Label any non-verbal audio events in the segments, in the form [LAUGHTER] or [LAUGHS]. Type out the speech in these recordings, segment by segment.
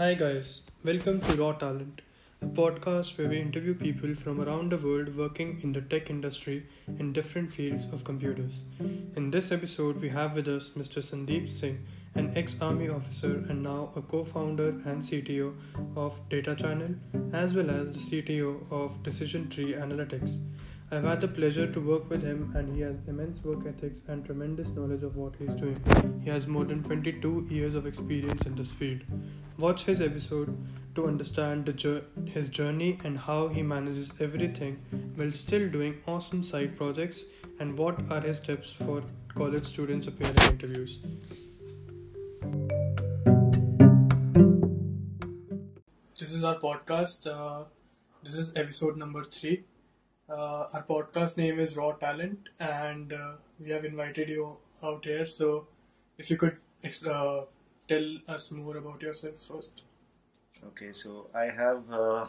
Hi, guys. Welcome to Raw Talent, a podcast where we interview people from around the world working in the tech industry in different fields of computers. In this episode, we have with us Mr. Sandeep Singh, an ex Army officer and now a co founder and CTO of Data Channel, as well as the CTO of Decision Tree Analytics. I've had the pleasure to work with him, and he has immense work ethics and tremendous knowledge of what he's doing. He has more than 22 years of experience in this field. Watch his episode to understand his journey and how he manages everything while still doing awesome side projects, and what are his tips for college students appearing in interviews. This is our podcast. Uh, this is episode number three. Uh, our podcast name is Raw Talent, and uh, we have invited you out here. So, if you could uh, tell us more about yourself first. Okay, so I have uh,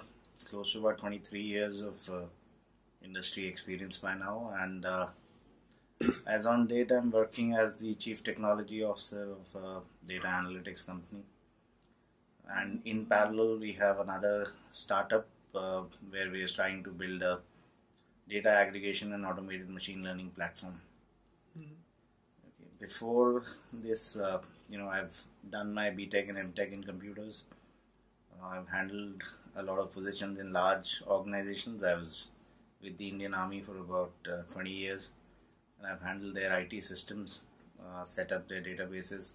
close to about 23 years of uh, industry experience by now, and uh, [COUGHS] as on date, I'm working as the chief technology officer of a data analytics company. And in parallel, we have another startup where we are trying to build a data aggregation and automated machine learning platform. Mm-hmm. Okay. Before this, uh, you know, I've done my BTech and MTech in computers. Uh, I've handled a lot of positions in large organizations. I was with the Indian Army for about uh, 20 years, and I've handled their IT systems, uh, set up their databases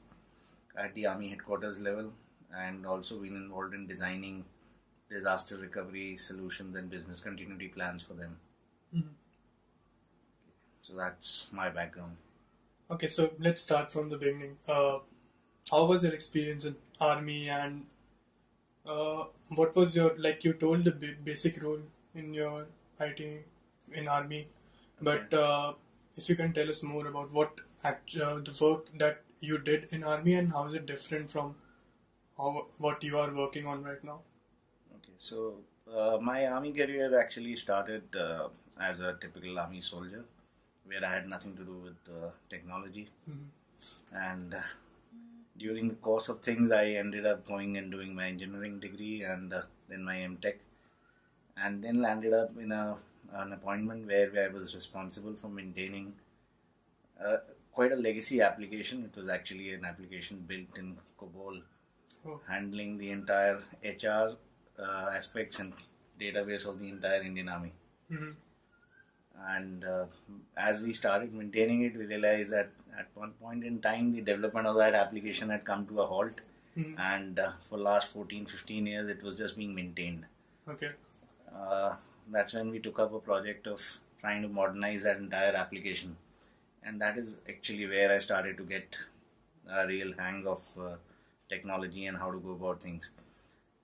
at the Army headquarters level, and also been involved in designing disaster recovery solutions and business continuity plans for them. Mm-hmm. So that's my background. Okay, so let's start from the beginning. Uh, how was your experience in army, and uh, what was your like? You told the b- basic role in your IT in army, but uh, if you can tell us more about what act, uh, the work that you did in army and how is it different from how what you are working on right now? Okay, so uh, my army career actually started uh, as a typical army soldier, where I had nothing to do with uh, technology. Mm-hmm. And uh, during the course of things, I ended up going and doing my engineering degree and uh, then my MTech, and then landed up in a an appointment where, where I was responsible for maintaining uh, quite a legacy application. It was actually an application built in COBOL, oh. handling the entire HR uh, aspects and database of the entire Indian Army. Mm-hmm. And uh, as we started maintaining it, we realized that at one point in time, the development of that application had come to a halt. Mm-hmm. And uh, for last 14, 15 years, it was just being maintained. Okay. Uh, that's when we took up a project of trying to modernize that entire application. And that is actually where I started to get a real hang of uh, technology and how to go about things.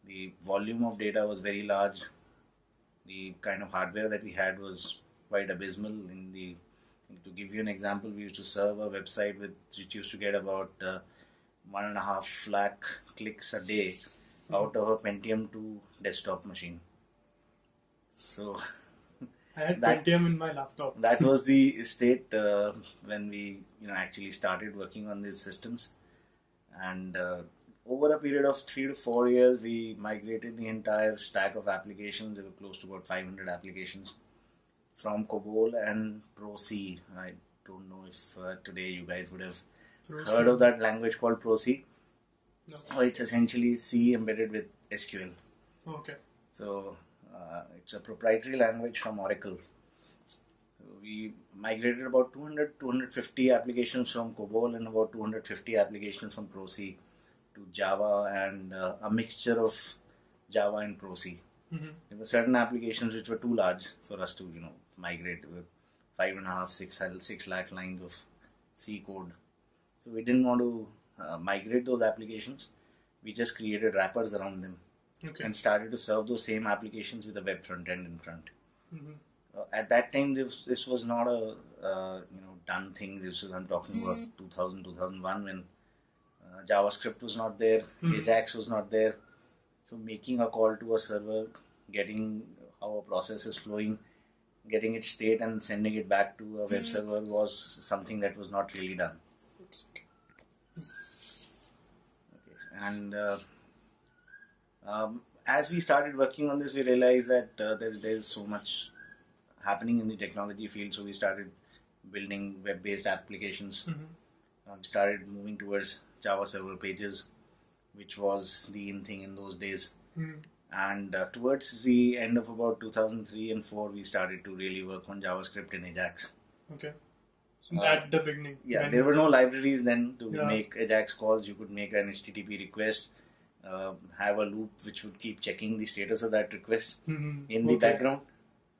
The volume of data was very large. The kind of hardware that we had was quite abysmal. In the to give you an example, we used to serve a website with which used to get about uh, one and a half lakh clicks a day mm-hmm. out of a Pentium 2 desktop machine. So [LAUGHS] I had that, Pentium in my laptop. that was the state uh, when we, you know, actually started working on these systems, and uh, over a period of three to four years, we migrated the entire stack of applications. There were close to about 500 applications from COBOL and ProC. I don't know if uh, today you guys would have heard of that language called ProC. No. Oh, it's essentially C embedded with SQL. Okay. So uh, it's a proprietary language from Oracle. So we migrated about 200 250 applications from COBOL and about 250 applications from ProC to Java and uh, a mixture of Java and ProC. Mm-hmm. There were certain applications which were too large for us to, you know, migrate with five and a half, six, six lakh lines of C code. So we didn't want to uh, migrate those applications. We just created wrappers around them okay. and started to serve those same applications with a web front end in front. Mm-hmm. Uh, at that time, this, this was not a uh, you know done thing. This is I'm talking about 2000 2001 when uh, JavaScript was not there, mm-hmm. Ajax was not there. So making a call to a server, getting how a process is flowing, getting it state and sending it back to a web server was something that was not really done. Okay. And uh, Um, as we started working on this, we realized that uh, there, there's so much happening in the technology field, so we started building web-based applications. Mm-hmm. Um, started moving towards Java server pages, which was the in thing in those days. Mm-hmm. And uh, towards the end of about 2003 and 4, we started to really work on JavaScript and Ajax. Okay. So Uh, at the beginning. Yeah, there were no libraries then to Yeah. make Ajax calls. You could make an HTTP request, uh, have a loop which would keep checking the status of that request Mhm. in the Okay. background.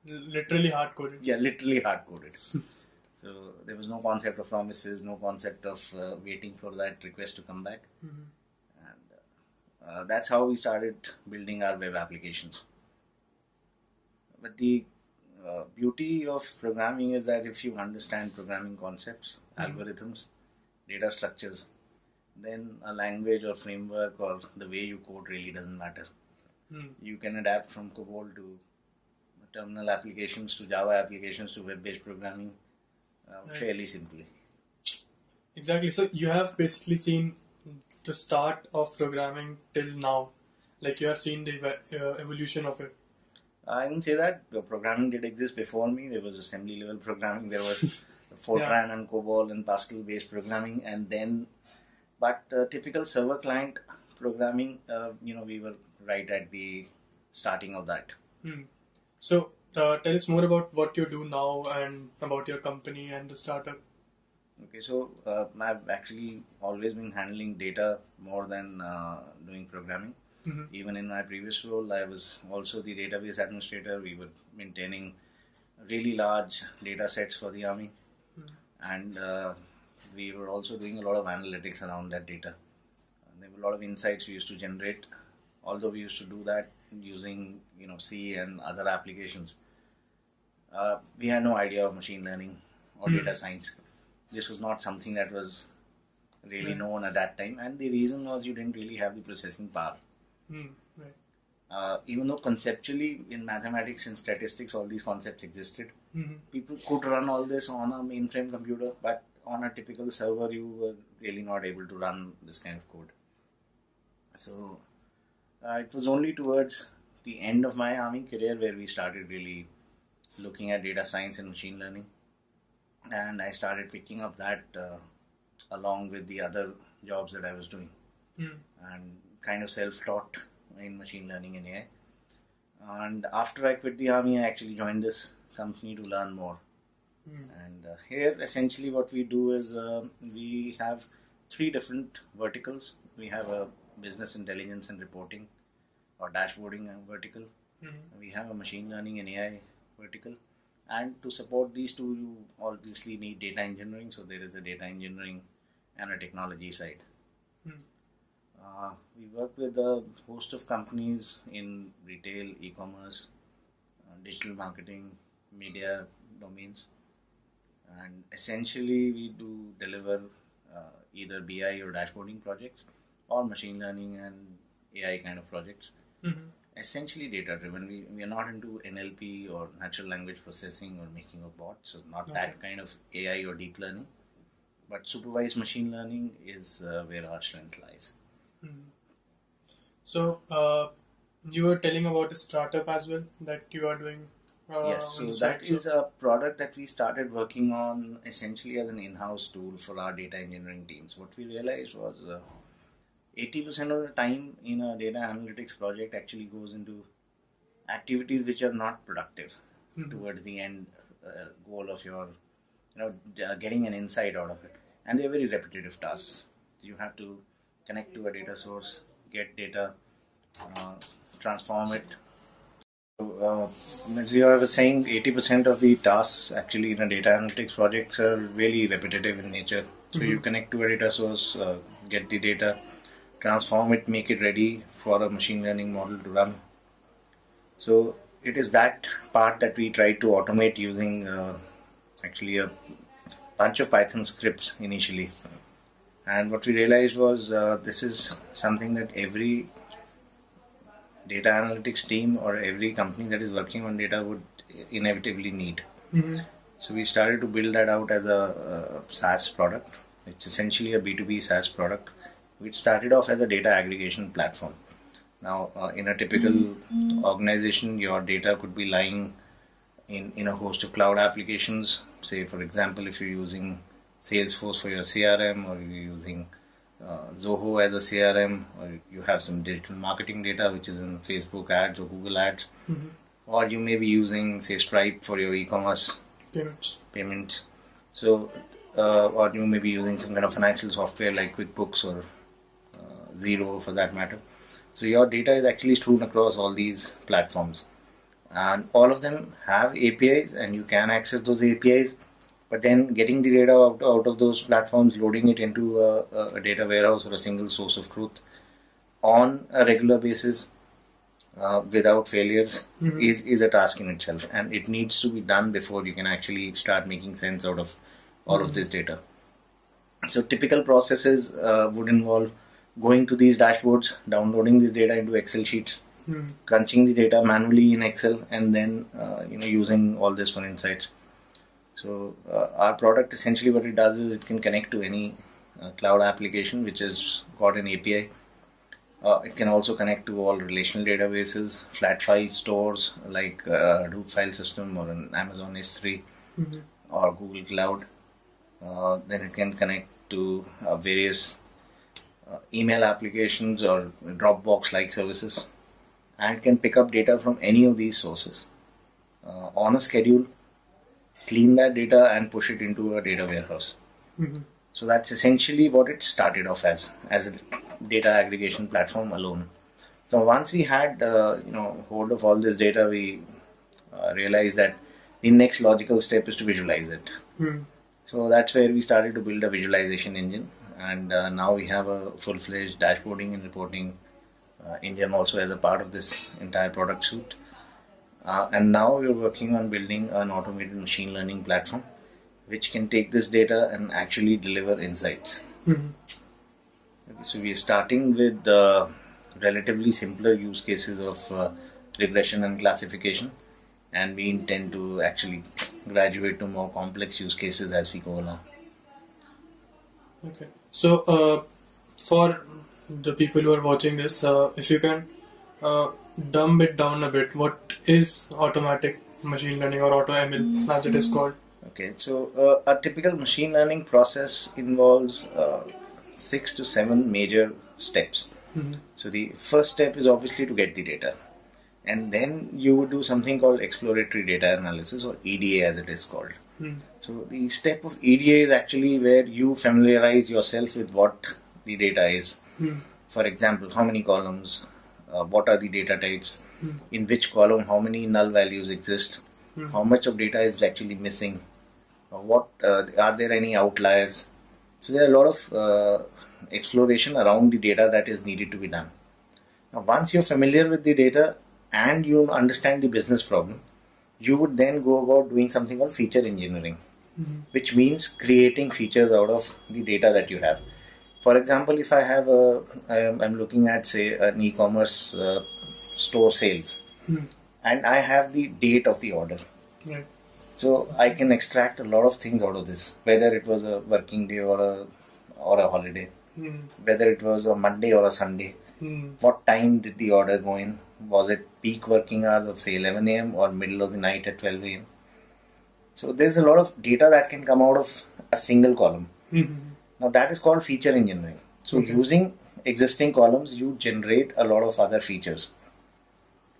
Literally hard coded. Yeah, literally hard coded. [LAUGHS] so there was no concept of promises, no concept of uh, waiting for that request to come back. Mhm. Uh, that's how we started building our web applications. But the uh, beauty of programming is that if you understand programming concepts, Mhm. algorithms, data structures, then a language or framework or the way you code really doesn't matter. Mm. You can adapt from COBOL to terminal applications to Java applications to web-based programming uh, Right. fairly simply. Exactly. So you have basically seen the start of programming till now. Like you have seen the uh, evolution of it. I wouldn't say that the programming did exist before me. There was assembly level programming. There was [LAUGHS] Fortran and COBOL and Pascal based programming, and then, but uh, typical server client programming, uh, you know, we were right at the starting of that. Hmm. So uh, tell us more about what you do now and about your company and the startup. Okay, so uh, I've actually always been handling data more than uh, doing programming. Mhm. Even in my previous role, I was also the database administrator. We were maintaining really large data sets for the army, and uh, we were also doing a lot of analytics around that data. And there were a lot of insights we used to generate. Although we used to do that using you know C and other applications, uh, we had no idea of machine learning or Hmm. data science. This was not something that was really Yeah. known at that time, and the reason was you didn't really have the processing power. Hmm. Right. Uh, even though conceptually in mathematics and statistics all these concepts existed, Mhm. people could run all this on a mainframe computer, but on a typical server you were really not able to run this kind of code. So uh, it was only towards the end of my army career where we started really looking at data science and machine learning, and I started picking up that uh, along with the other jobs that I was doing Hmm. and kind of self-taught in machine learning and AI. And after I quit the army, I actually joined this company to learn more. Hmm. And uh, here, essentially, what we do is uh, we have three different verticals. We have a business intelligence and reporting, or dashboarding vertical. Mhm. We have a machine learning and AI vertical. And to support these two, you obviously need data engineering. So there is a data engineering and a technology side. Hmm. Uh, we work with a host of companies in retail, e-commerce, uh, digital marketing, media domains, and essentially we do deliver uh, either BI or dashboarding projects, or machine learning and AI kind of projects. Mhm. Essentially data driven. We, we are not into NLP or natural language processing or making of bots, so not Okay. that kind of AI or deep learning. But supervised machine learning is uh, where our strength lies. Mhm. So uh, you were telling about a startup as well that you are doing. Uh, yes, so that. Is a product that we started working on essentially as an in-house tool for our data engineering teams. What we realized was uh, 80% of the time in a data analytics project actually goes into activities which are not productive Mhm. towards the end uh, goal of your, you know, uh, getting an insight out of it. And they're very repetitive tasks. You have to connect to a data source, get data, uh, transform it. So, uh, as we were saying, 80% of the tasks actually in a data analytics projects are really repetitive in nature. So you connect to a data source, uh, get the data, transform it, make it ready for a machine learning model to run. So it is that part that we try to automate using uh, actually a bunch of Python scripts initially. And what we realized was uh, this is something that every data analytics team or every company that is working on data would inevitably need. Mhm. So we started to build that out as a, uh SaaS product. It's essentially a B2B SaaS product, which started off as a data aggregation platform. Now, uh, in a typical organization, your data could be lying in, in a host of cloud applications. Say, for example, if you're using Salesforce for your CRM or you're using uh, Zoho as a CRM or you have some digital marketing data which is in Facebook ads or Google ads, Mhm. or you may be using, say, Stripe for your e-commerce Payments. payments. So, uh, or you may be using some kind of financial software like QuickBooks or Xero for that matter. So, your data is actually strewn across all these platforms, and all of them have APIs, and you can access those APIs. But then, getting the data out, out of those platforms, loading it into a, a data warehouse or a single source of truth on a regular basis uh, without failures Mhm. is, is a task in itself and it needs to be done before you can actually start making sense out of all of this data so typical processes uh, would involve going to these dashboards downloading this data into excel sheets Hmm. crunching the data manually in excel and then uh, you know using all this for insights so uh, our product essentially what it does is it can connect to any uh, cloud application which has got an api uh, it can also connect to all relational databases, flat file stores like uh, Hadoop file system or an Amazon S3 Mhm. or Google Cloud. Uh, then it can connect to uh, various uh, email applications or Dropbox like services and can pick up data from any of these sources uh, on a schedule, clean that data, and push it into a data warehouse. Mhm. So that's essentially what it started off as, as a data aggregation platform alone. So once we had, uh, you know, hold of all this data, we uh, realized that the next logical step is to visualize it. Hmm. So that's where we started to build a visualization engine, and uh, now we have a full-fledged dashboarding and reporting uh, engine also as a part of this entire product suite. Uh, and now we're working on building an automated machine learning platform, which can take this data and actually deliver insights. Mhm. So we are starting with uh, relatively simpler use cases of uh, regression and classification, and we intend to actually graduate to more complex use cases as we go along. Okay. So, uh, for the people who are watching this, uh, if you can uh, dumb it down a bit, what is automatic machine learning or auto ML as it is called? Okay, so uh, a typical machine learning process involves uh, six to seven major steps. Mhm. So the first step is obviously to get the data, and then you would do something called exploratory data analysis or EDA as it is called. So the step of EDA is actually where you familiarize yourself with what the data is. Hmm. For example, how many columns, uh, what are the data types, Hmm. in which column how many null values exist, Hmm. how much of data is actually missing, what uh, are there any outliers. So there are a lot of uh, exploration around the data that is needed to be done. Now, once you're familiar with the data and you understand the business problem, you would then go about doing something called feature engineering, Mhm. which means creating features out of the data that you have. For example, if I have a, I'm I'm looking at say an e-commerce uh, store sales, Hmm. and I have the date of the order. Right. So I can extract a lot of things out of this, whether it was a working day or a or a holiday, Hmm. whether it was a Monday or a Sunday. Hmm. What time did the order go in? Was it peak working hours of say 11 a.m. or middle of the night at 12 a.m.? So there's a lot of data that can come out of a single column. Mhm. Now that is called feature engineering. So Okay. using existing columns, you generate a lot of other features.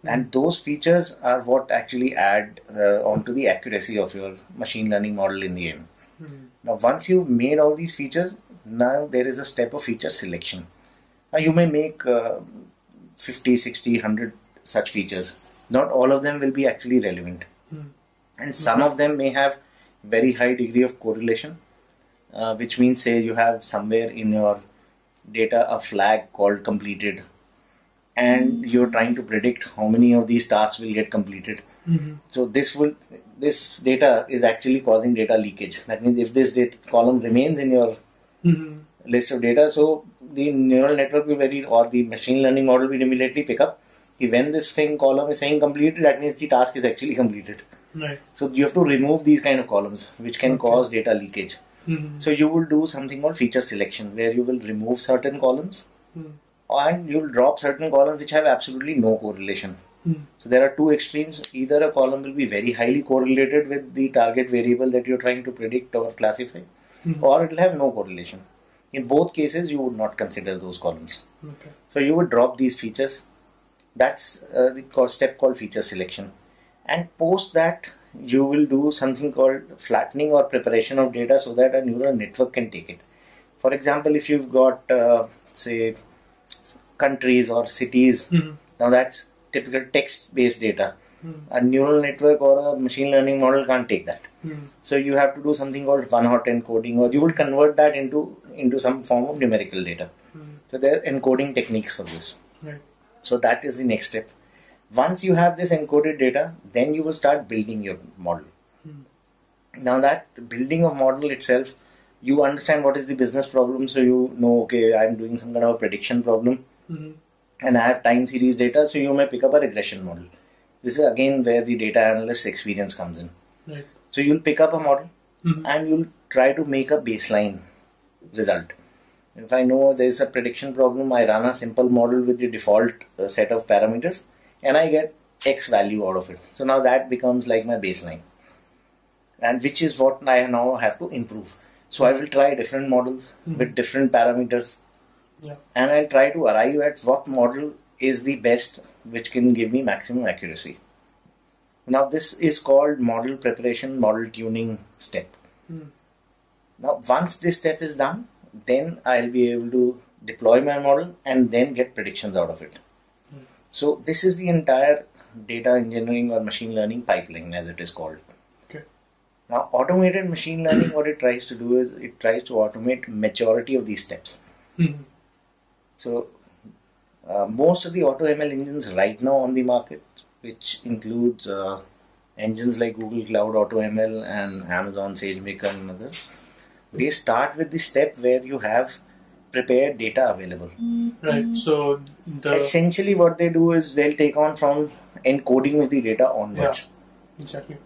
And those features are what actually add uh, onto the accuracy of your machine learning model in the end. Hmm. Now, once you've made all these features, now there is a step of feature selection. Now, you may make uh, 50, 60, 100 such features. Not all of them will be actually relevant. Hmm. And some of them may have very high degree of correlation, uh, which means, say, you have somewhere in your data a flag called completed, and you're trying to predict how many of these tasks will get completed. Mhm. So this will this data is actually causing data leakage. That means if this data column remains in your Mhm. List of data, so the neural network will very or the machine learning model will immediately pick up. When this thing column is saying completed, that means the task is actually completed. Right. So you have to remove these kind of columns, which can Okay. cause data leakage. Mhm. So you will do something called feature selection, where you will remove certain columns Hmm. and you'll drop certain columns which have absolutely no correlation. Hmm. So there are two extremes. Either a column will be very highly correlated with the target variable that you're trying to predict or classify, Hmm. or it will have no correlation. In both cases, you would not consider those columns. Okay. So you would drop these features. That's uh, the step called feature selection. And post that, you will do something called flattening or preparation of data so that a neural network can take it. For example, if you've got, uh, say, countries or cities, Hmm. now that's typical text based data. A neural network or a machine learning model can't take that. Hmm. So you have to do something called one hot encoding, or you will convert that into into some form of numerical data. Hmm. So there are encoding techniques for this. Right. So that is the next step. Once you have this encoded data, then you will start building your model. Hmm. Now that building of model itself, you understand what is the business problem, so you know okay, I'm doing some kind of a prediction problem, Hmm. and I have time series data, so you may pick up a regression model. This is again where the data analyst experience comes in. Right. So you'll pick up a model Hmm. and you'll try to make a baseline result. If I know there is a prediction problem, I run a simple model with the default uh, set of parameters and I get X value out of it. So now that becomes like my baseline, and which is what I now have to improve. So I will try different models Mhm. with different parameters Yeah. and I'll try to arrive at what model is the best which can give me maximum accuracy. Now, this is called model preparation, model tuning step. Hmm. Now, once this step is done, then I'll be able to deploy my model and then get predictions out of it. Hmm. So, this is the entire data engineering or machine learning pipeline, as it is called. Okay. Now, automated machine learning, what it tries to do is it tries to automate majority of these steps. Hmm. So, uh, most of the AutoML engines right now on the market, which includes uh, engines like Google Cloud AutoML and Amazon SageMaker and others, they start with the step where you have prepared data available. Right. So the Essentially, what they do is they'll take on from encoding of the data onwards. exactly.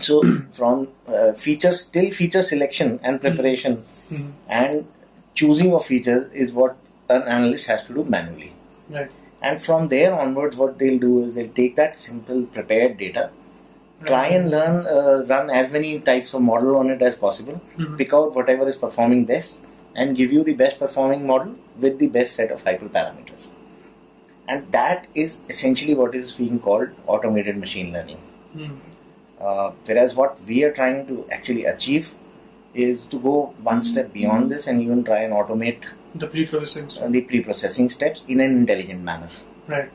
So, [CLEARS THROAT] from uh, features till feature selection and preparation Hmm. and choosing of features is what an analyst has to do manually. Right. And from there onwards, what they'll do is they'll take that simple prepared data, try and learn, uh, run as many types of model on it as possible, Mhm. pick out whatever is performing best, and give you the best performing model with the best set of hyperparameters. And that is essentially what is being called automated machine learning. Hmm. Uh, whereas what we are trying to actually achieve is to go one step beyond this and even try and automate The pre-processing. stuff. the pre-processing steps in an intelligent manner. Right.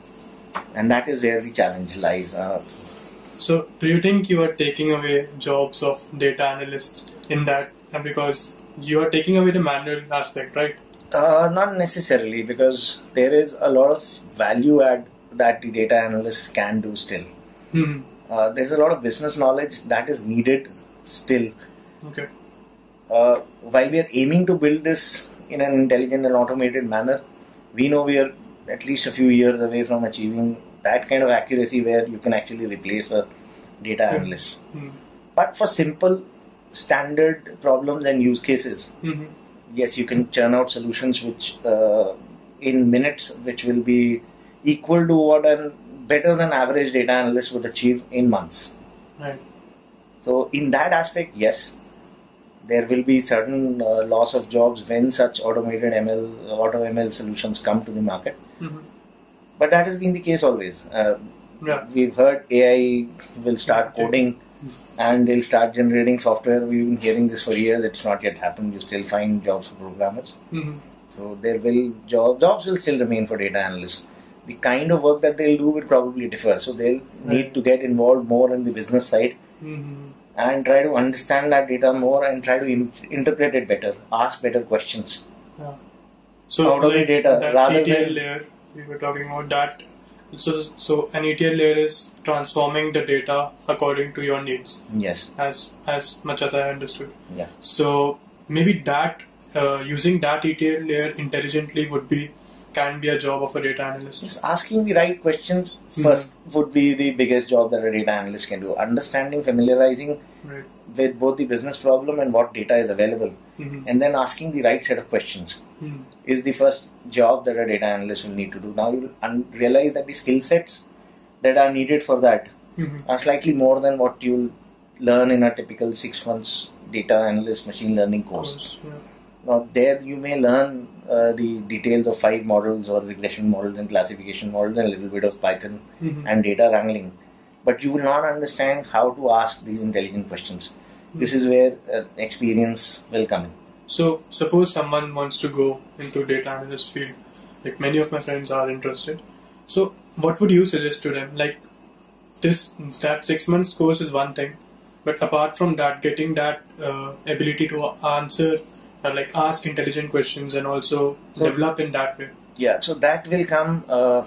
And that is where the challenge lies. Uh, So, do you think you are taking away jobs of data analysts in that? Because you are taking away the manual aspect, right? uh, not necessarily, because there is a lot of value add that the data analysts can do still. Hmm. Uh, there's a lot of business knowledge that is needed still. Okay. Uh, while we are aiming to build this in an intelligent and automated manner, we know we are at least a few years away from achieving that kind of accuracy where you can actually replace a data Yeah. analyst. Hmm. But for simple, standard problems and use cases, hmm yes, you can churn out solutions which uh, in minutes, which will be equal to what and better than average data analyst would achieve in months. Right. So in that aspect, yes, there will be certain uh, loss of jobs when such automated ML, auto ML solutions come to the market. hmm But that has been the case always. Uh, Yeah. we've heard AI will start coding and they'll start generating software. We've been hearing this for years. It's not yet happened. You still find jobs for programmers. hmm So there will job, jobs will still remain for data analysts. The kind of work that they'll do will probably differ. So they'll need to get involved more in the business side hmm and try to understand that data more and try to in- interpret it better, ask better questions. Yeah. So Out of the data, that rather ETL than- layer we were talking about that. So so an ETL layer is transforming the data according to your needs, Yes, as as much as I understood. yeah, So maybe that uh, using that ETL layer intelligently would be can be a job of a data analyst. just asking the right questions Hmm. first would be the biggest job that a data analyst can do. Understanding, familiarizing Right. with both the business problem and what data is available Mhm. and then asking the right set of questions Mhm. is the first job that a data analyst will need to do. Now you un- realize that the skill sets that are needed for that Mhm. are slightly more than what you'll learn in a typical six months data analyst machine learning course. Course, yeah. Now there you may learn uh, the details of five models or regression models and classification models and a little bit of Python Mhm. and data wrangling, but you will not understand how to ask these intelligent questions. This is where uh, experience will come in. So, suppose someone wants to go into data analyst field, like many of my friends are interested. So, what would you suggest to them? Like, this that six months course is one thing, but apart from that, getting that uh, ability to answer, uh, like ask intelligent questions, and also So- develop in that way. Yeah, so that will come uh,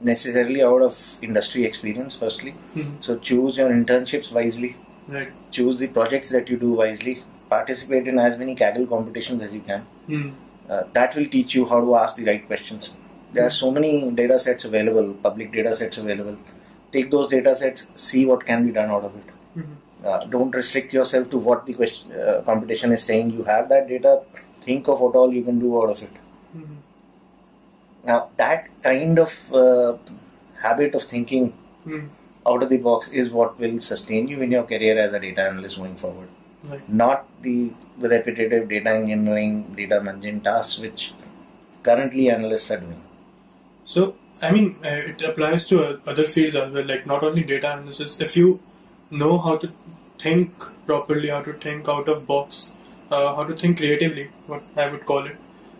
necessarily out of industry experience, firstly. Mhm. So choose your internships wisely, Right. choose the projects that you do wisely, participate in as many Kaggle competitions as you can. Mm. Uh, that will teach you how to ask the right questions. There are so many data sets available, public data sets available. Take those data sets, see what can be done out of it. Mhm. Uh, don't restrict yourself to what the question, uh, competition is saying. You have that data, think of what all you can do out of it. Mhm. Now, that kind of uh, habit of thinking Mm. out of the box is what will sustain you in your career as a data analyst going forward. Right. Not the, the repetitive data engineering, data management tasks which currently analysts are doing. So, I mean, uh, it applies to uh, other fields as well, like not only data analysis. If you know how to think properly, how to think out of box, uh, how to think creatively, what I would call it,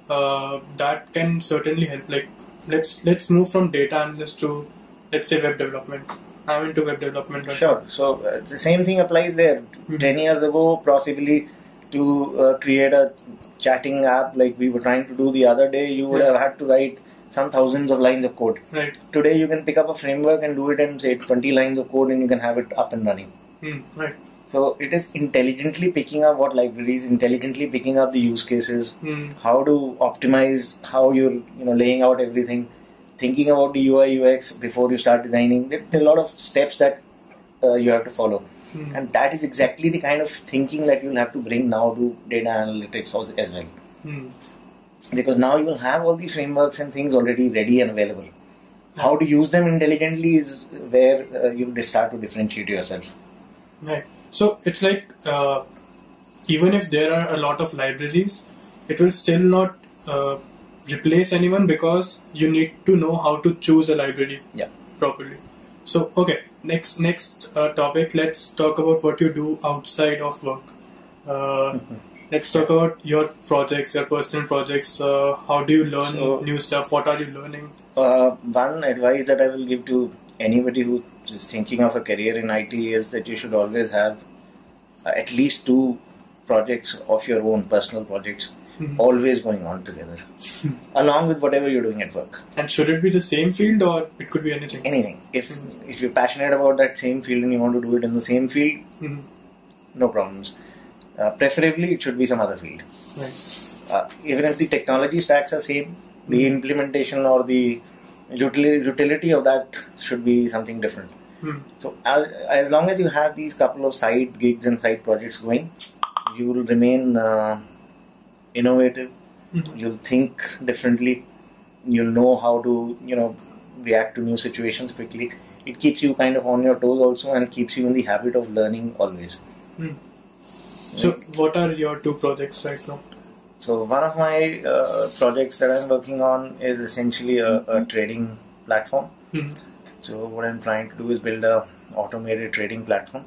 uh, that can certainly help. Like, let's let's move from data analyst to let's say web development. I'm into web development. right Sure. So uh, the same thing applies there. Mhm. Ten years ago, possibly to uh, create a chatting app like we were trying to do the other day, you would Yeah. have had to write some thousands of lines of code. Right. Today, you can pick up a framework and do it in say 20 lines of code, and you can have it up and running. Mm, right. So it is intelligently picking up what libraries, intelligently picking up the use cases, Mm, how to optimize, how you're you know laying out everything, thinking about the UI UX before you start designing. There, there are a lot of steps that uh, you have to follow, mm, and that is exactly the kind of thinking that you'll have to bring now to data analytics as well, mm. Because now you will have all these frameworks and things already ready and available. How to use them intelligently is where uh, you start to differentiate yourself. Right. So it's like uh, even if there are a lot of libraries, it will still not uh, replace anyone because you need to know how to choose a library Yeah. properly. So okay, next next uh, topic. Let's talk about what you do outside of work. Let's talk about your projects, your personal projects. Uh, how do you learn So- new stuff? What are you learning? Uh, one advice that I will give to anybody who is thinking of a career in IT is that you should always have uh, at least two projects of your own, personal projects, Mhm. always going on together, [LAUGHS] along with whatever you're doing at work. And should it be the same field or it could be anything? Anything. If if you're passionate about that same field and you want to do it in the same field, Mhm. no problems. Uh, preferably, it should be some other field. Right. uh, even if the technology stacks are same, the implementation or the utility, utility of that should be something different. Hmm. So as, as long as you have these couple of side gigs and side projects going, you will remain uh, innovative. Mhm. You'll think differently. You'll know how to you know react to new situations quickly. It keeps you kind of on your toes also and keeps you in the habit of learning always. Hmm. So, what are your two projects right now? So one of my uh, projects that I'm working on is essentially a, a trading platform. Hmm. So what I'm trying to do is build a automated trading platform.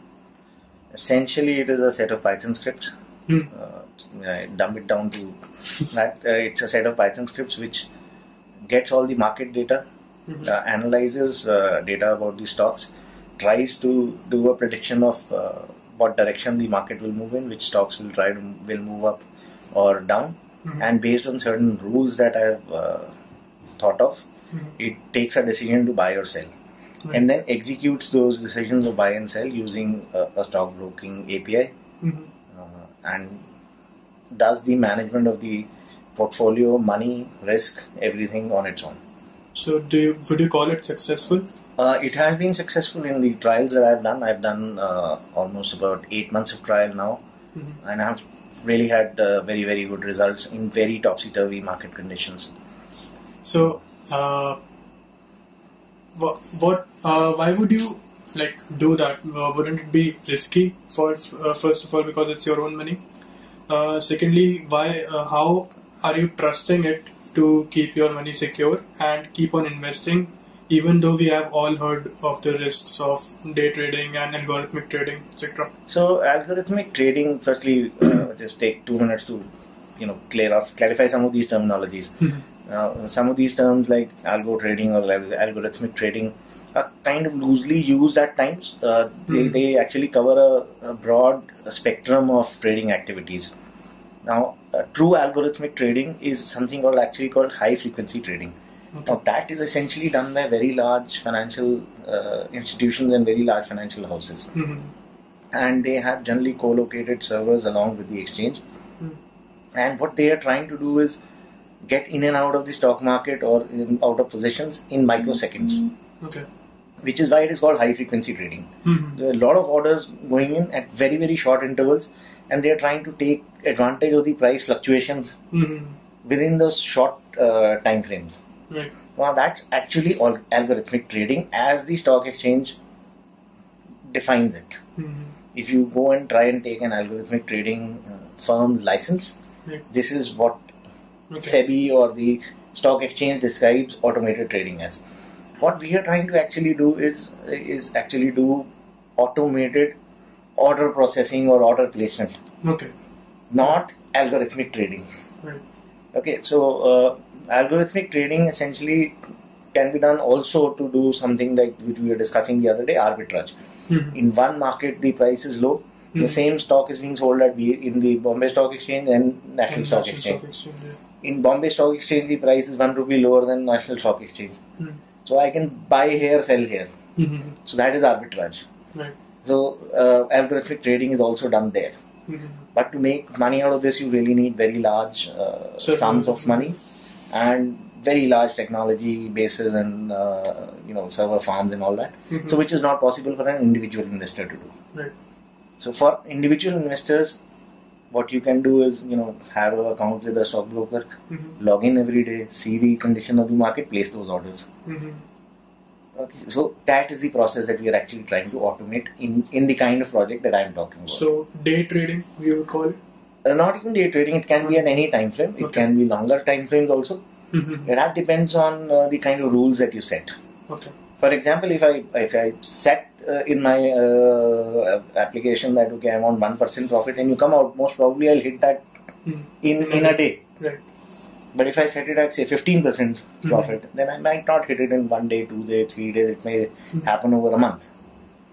Essentially, it is a set of Python scripts. Hmm. Uh, I dumb it down to [LAUGHS] that. Uh, it's a set of Python scripts which gets all the market data, Mhm. uh, analyzes uh, data about the stocks, tries to do a prediction of uh, what direction the market will move in, which stocks will try to will move up or down, Mhm. and based on certain rules that I have uh, thought of, Mhm. it takes a decision to buy or sell, Right. and then executes those decisions of buy and sell using a, a stock broking API, Mhm. uh, and does the management of the portfolio, money, risk, everything on its own. So, do you would you call it successful? Uh, it has been successful in the trials that I've done. I've done uh, almost about eight months of trial now, Mhm. and I've really had uh, very very good results in very topsy turvy market conditions. So, uh, what, what uh, why would you like do that? Uh, wouldn't it be risky for uh, first of all because it's your own money? Uh, secondly, why? Uh, how are you trusting it to keep your money secure and keep on investing, even though we have all heard of the risks of day trading and algorithmic trading, etc. So, algorithmic trading. Firstly, uh, just take two minutes to you know clear off, clarify some of these terminologies. Uh, some of these terms like algo trading or algorithmic trading are kind of loosely used at times. Uh, they, Hmm. they actually cover a, a broad spectrum of trading activities. Now, uh, true algorithmic trading is something called actually called high frequency trading. Now, that is essentially done by very large financial uh, institutions and very large financial houses, Mhm. and they have generally co-located servers along with the exchange. Hmm. And what they are trying to do is get in and out of the stock market or in, out of positions in microseconds, Okay. which is why it is called high frequency trading. Mhm. There are a lot of orders going in at very very short intervals, and they are trying to take advantage of the price fluctuations Mhm. within those short uh, time frames. Right. Now that's actually all algorithmic trading as the stock exchange defines it. Mhm. If you go and try and take an algorithmic trading uh, firm license, Right. this is what Okay. SEBI or the stock exchange describes automated trading as. What we are trying to actually do is is actually do automated order processing or order placement, Okay. not algorithmic trading. Right. Okay, so uh, algorithmic trading essentially can be done also to do something like which we were discussing the other day, arbitrage. Mhm. In one market, the price is low. The Mhm. same stock is being sold at B- in the Bombay Stock Exchange and National And Stock National Exchange. Stock Exchange, yeah. In Bombay Stock Exchange, the price is one rupee lower than National Stock Exchange. Mhm. So I can buy here, sell here. Mhm. So that is arbitrage. Right. So uh, algorithmic trading is also done there. Mhm. But to make money out of this, you really need very large uh, sums of money and very large technology bases and uh, you know server farms and all that. Mhm. So which is not possible for an individual investor to do. Right. So for individual investors, what you can do is you know have an account with a stockbroker, Mhm. log in every day, see the condition of the market, place those orders. Mhm. Okay, so that is the process that we are actually trying to automate in in the kind of project that I am talking about. So day trading, we would call it. Uh, not even day trading; it can be at any time frame. It Okay. can be longer time frames also. Mhm. That depends on uh, the kind of rules that you set. Okay. For example, if I if I set uh, in my uh, application that okay, I want one percent profit, and you come out, most probably I'll hit that Mhm. in in a day. Right. But if I set it at say fifteen percent profit, then I might not hit it in one day, two days, three days. It may happen over a month.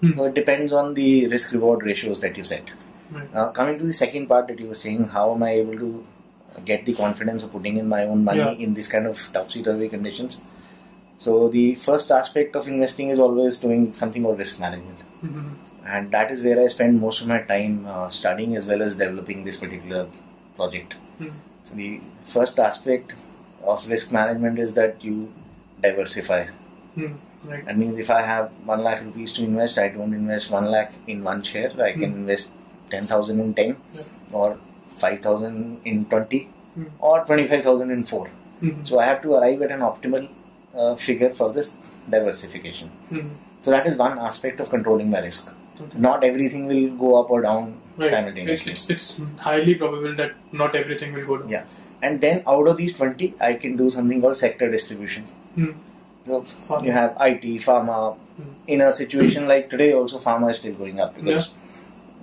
Mhm. So it depends on the risk reward ratios that you set. Right. Now, coming to the second part that you were saying, how am I able to get the confidence of putting in my own money Yeah. in this kind of topsy turvy conditions? So, the first aspect of investing is always doing something called risk management. Mhm. And that is where I spend most of my time uh, studying as well as developing this particular project. Mhm. So, the first aspect of risk management is that you diversify. Mhm. Right. That means if I have one lakh rupees to invest, I don't invest one lakh in one share. I can Hmm. invest ten thousand in ten, Yeah. or five thousand in twenty, Hmm. or twenty-five thousand in four. Mhm. So I have to arrive at an optimal uh, figure for this diversification. Mhm. So that is one aspect of controlling my risk. Okay. Not everything will go up or down Right. Simultaneously. it's, it's highly probable that not everything will go down. Yeah, and then out of these twenty, I can do something called sector distribution. Mhm. So Pharma. you have IT, pharma. Hmm. In a situation like today, also pharma is still going up because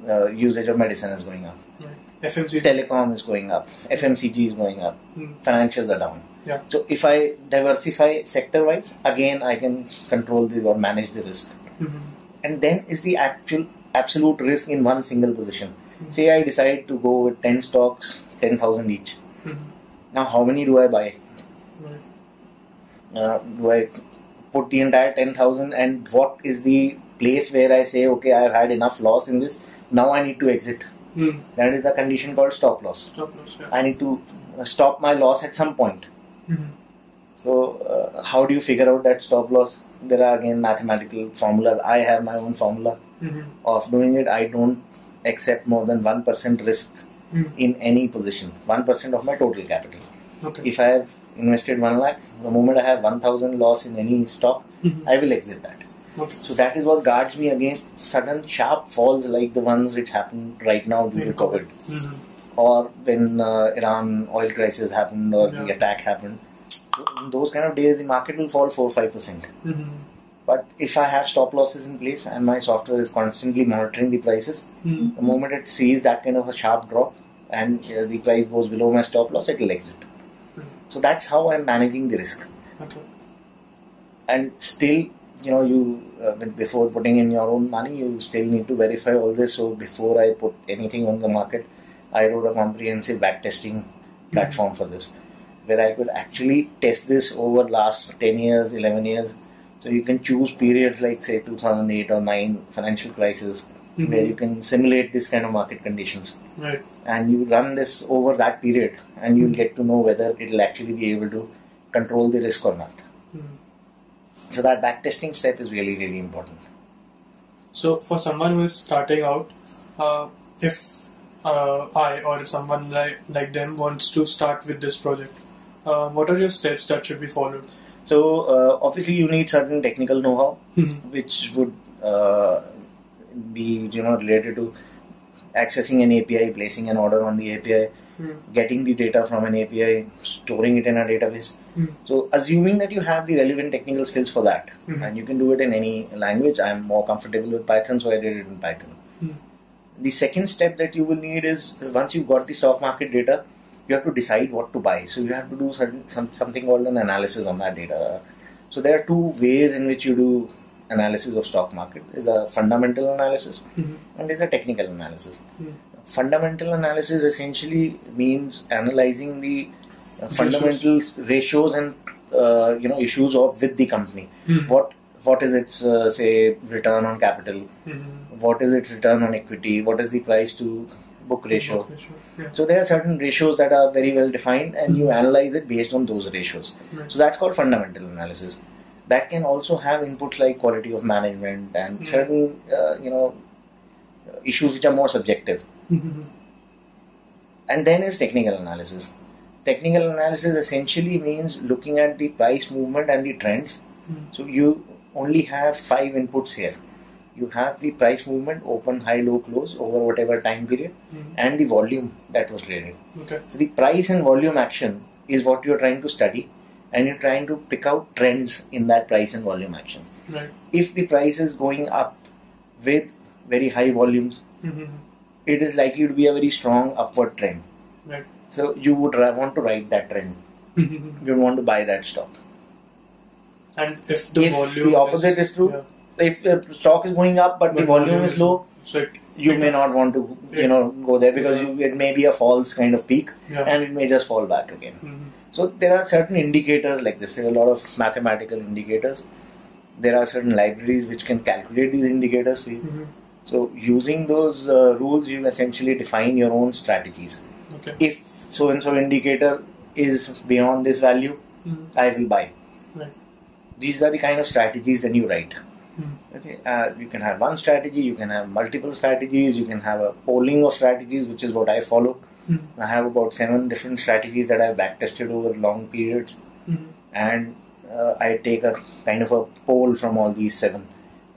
uh, usage of medicine is going up. Right. FMCG. Telecom is going up. FMCG is going up. Mhm. Financials are down. Yeah. So if I diversify sector wise, again I can control the or manage the risk. Mhm. And then is the actual absolute risk in one single position. Hmm. Say I decide to go with ten stocks, ten thousand each. Mhm. Now how many do I buy? Right. uh, do I put the entire 10,000 and what is the place where I say, okay, I've had enough loss in this, now I need to exit. Mhm. That is a condition called stop loss. Stop loss. Yeah. I need to uh, stop my loss at some point. Mhm. So, uh, how do you figure out that stop loss? There are again mathematical formulas. I have my own formula Mhm. of doing it. I don't accept more than 1% risk Mm. in any position, 1% of my total capital. Okay. If I have invested 1 lakh, the moment I have 1000 loss in any stock, Mhm. I will exit that. So that is what guards me against sudden sharp falls like the ones which happened right now due to COVID. Mhm. Or when uh, Iran oil crisis happened or the attack happened. So in those kind of days, the market will fall 4 5%. Mhm. But if I have stop losses in place and my software is constantly monitoring the prices, Mhm. the moment it sees that kind of a sharp drop and uh, the price goes below my stop loss, it will exit. Mhm. So that's how I'm managing the risk. Okay. And still, you know, you uh, before putting in your own money, you still need to verify all this. So before I put anything on the market, I wrote a comprehensive backtesting platform for this, where I could actually test this over last 10 years, 11 years. So you can choose periods like say 2008 or 9 financial crisis, Mhm. where you can simulate this kind of market conditions. Right. and you run this over that period and you'll get to know whether it'll actually be able to control the risk or not. So that backtesting step is really really important So, for someone who is starting out, uh, if uh, I or someone like like them wants to start with this project, uh, what are your steps that should be followed? so uh, obviously you need certain technical know-how Mhm. which would uh, be you know related to accessing an api placing an order on the api Mhm. getting the data from an api storing it in a database Mhm. So, assuming that you have the relevant technical skills for that, Mhm. and you can do it in any language, I'm more comfortable with Python, so I did it in Python. Mhm. The second step that you will need is once you've got the stock market data, you have to decide what to buy. So, you have to do certain, some, something called an analysis on that data. So, there are two ways in which you do analysis of stock market. There's a fundamental analysis Mhm. and there's a technical analysis. Mhm. Fundamental analysis essentially means analyzing the uh, fundamental ratios and uh, you know issues of with the company. Mhm. What what is its uh, say return on capital? Mhm. What is its return on equity? What is the price to book ratio? Okay, sure. Yeah. So there are certain ratios that are very well defined, and you analyze it based on those ratios. Right. So that's called fundamental analysis. That can also have inputs like quality of management and Mm. certain uh, you know issues which are more subjective. Mhm. And then is technical analysis. Technical analysis essentially means looking at the price movement and the trends. Mhm. So you only have five inputs here. You have the price movement, open, high, low, close over whatever time period, Mhm. and the volume that was traded. Okay. So the price and volume action is what you're trying to study, and you're trying to pick out trends in that price and volume action. Right. If the price is going up with very high volumes, Mhm. it is likely to be a very strong upward trend. Right. So you would want to ride that trend. Mhm. You want to buy that stock. And if the if volume the opposite is, true, yeah. if the stock is going up but, the volume is low, so it, you it- may not want to you know go there because Yeah. you, it may be a false kind of peak Yeah. and it may just fall back again. Mhm. So there are certain indicators like this. There are a lot of mathematical indicators. There are certain libraries which can calculate these indicators for you. Mhm. So using those uh, rules, you essentially define your own strategies. Okay. If so and so indicator is beyond this value, Mhm. I will buy. Right. These are the kind of strategies that you write. Mhm. Okay, uh, you can have one strategy, you can have multiple strategies, you can have a polling of strategies, which is what I follow. Mhm. I have about seven different strategies that I've backtested over long periods, Mhm. and uh, I take a kind of a poll from all these seven.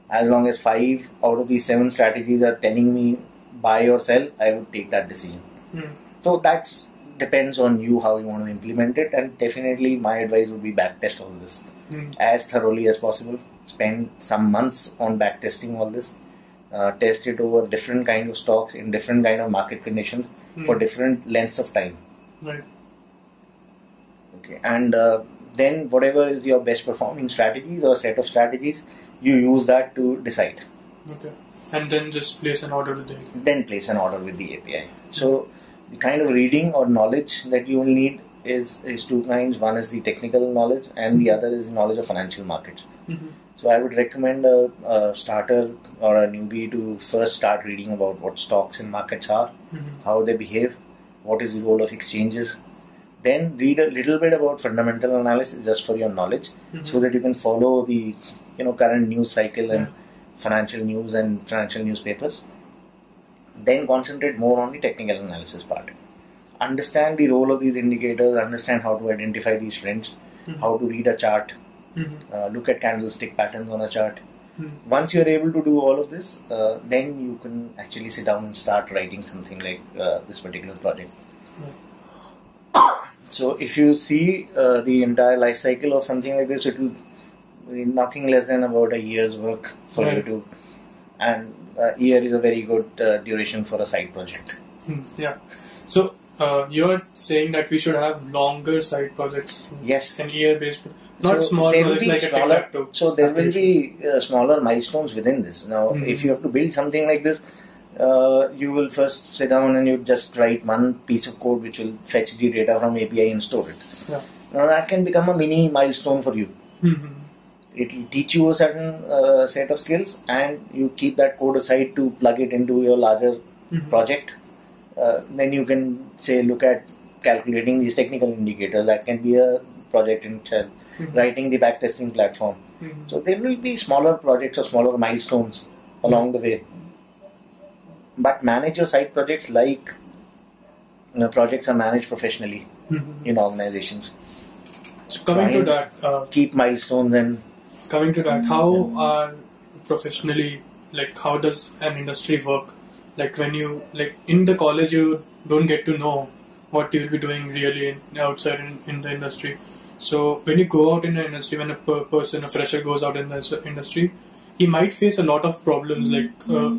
As long as five out of these seven strategies are telling me buy or sell, I would take that decision. Mhm. So that depends on you how you want to implement it, and definitely my advice would be backtest all this Mhm. as thoroughly as possible. Spend some months on backtesting all this. Uh, test it over different kind of stocks in different kind of market conditions for Hmm. different lengths of time. Right. Okay, and uh, then whatever is your best performing strategies or set of strategies, you use that to decide. Okay. And then just place an order with the Then place an order with the API. So the kind of reading or knowledge that you will need is is two kinds. One is the technical knowledge, and the other is knowledge of financial markets. Mhm. So I would recommend a, a starter or a newbie to first start reading about what stocks and markets are, Mhm. how they behave, what is the role of exchanges. Then read a little bit about fundamental analysis just for your knowledge, Mhm. so that you can follow the you know current news cycle and financial news and financial newspapers. then concentrate more on the technical analysis part. Understand the role of these indicators, understand how to identify these trends, Mhm. how to read a chart, Mhm. uh, look at candlestick patterns on a chart. Mhm. Once you're able to do all of this, uh, then you can actually sit down and start writing something like uh, this particular project. So if you see uh, the entire life cycle of something like this, it will nothing less than about a year's work for you Right. to, and a year is a very good uh, duration for a side project. Hmm, Yeah. So uh, you're saying that we should have longer side projects. Yes. An year based, not So small projects like a smaller- tic-tac-toe So there will be uh, smaller milestones within this. Now, Mhm. if you have to build something like this, uh, you will first sit down and you just write one piece of code which will fetch the data from API and store it. Yeah. Now that can become a mini milestone for you. Mhm. It will teach you a certain uh, set of skills, and you keep that code aside to plug it into your larger Mhm. project. Uh, then you can say, look at calculating these technical indicators. That can be a project in itself. Mhm. Writing the backtesting platform. Mhm. So there will be smaller projects or smaller milestones along the way. But manage your side projects like you know, projects are managed professionally Mhm. in organizations. So coming to that, uh, Keep milestones and coming to that, how are professionally like how does an industry work? Like when you like in the college, you don't get to know what you'll be doing really in, outside in, in the industry. So when you go out in the industry, when a per- person, a fresher goes out in the industry, he might face a lot of problems. Like uh,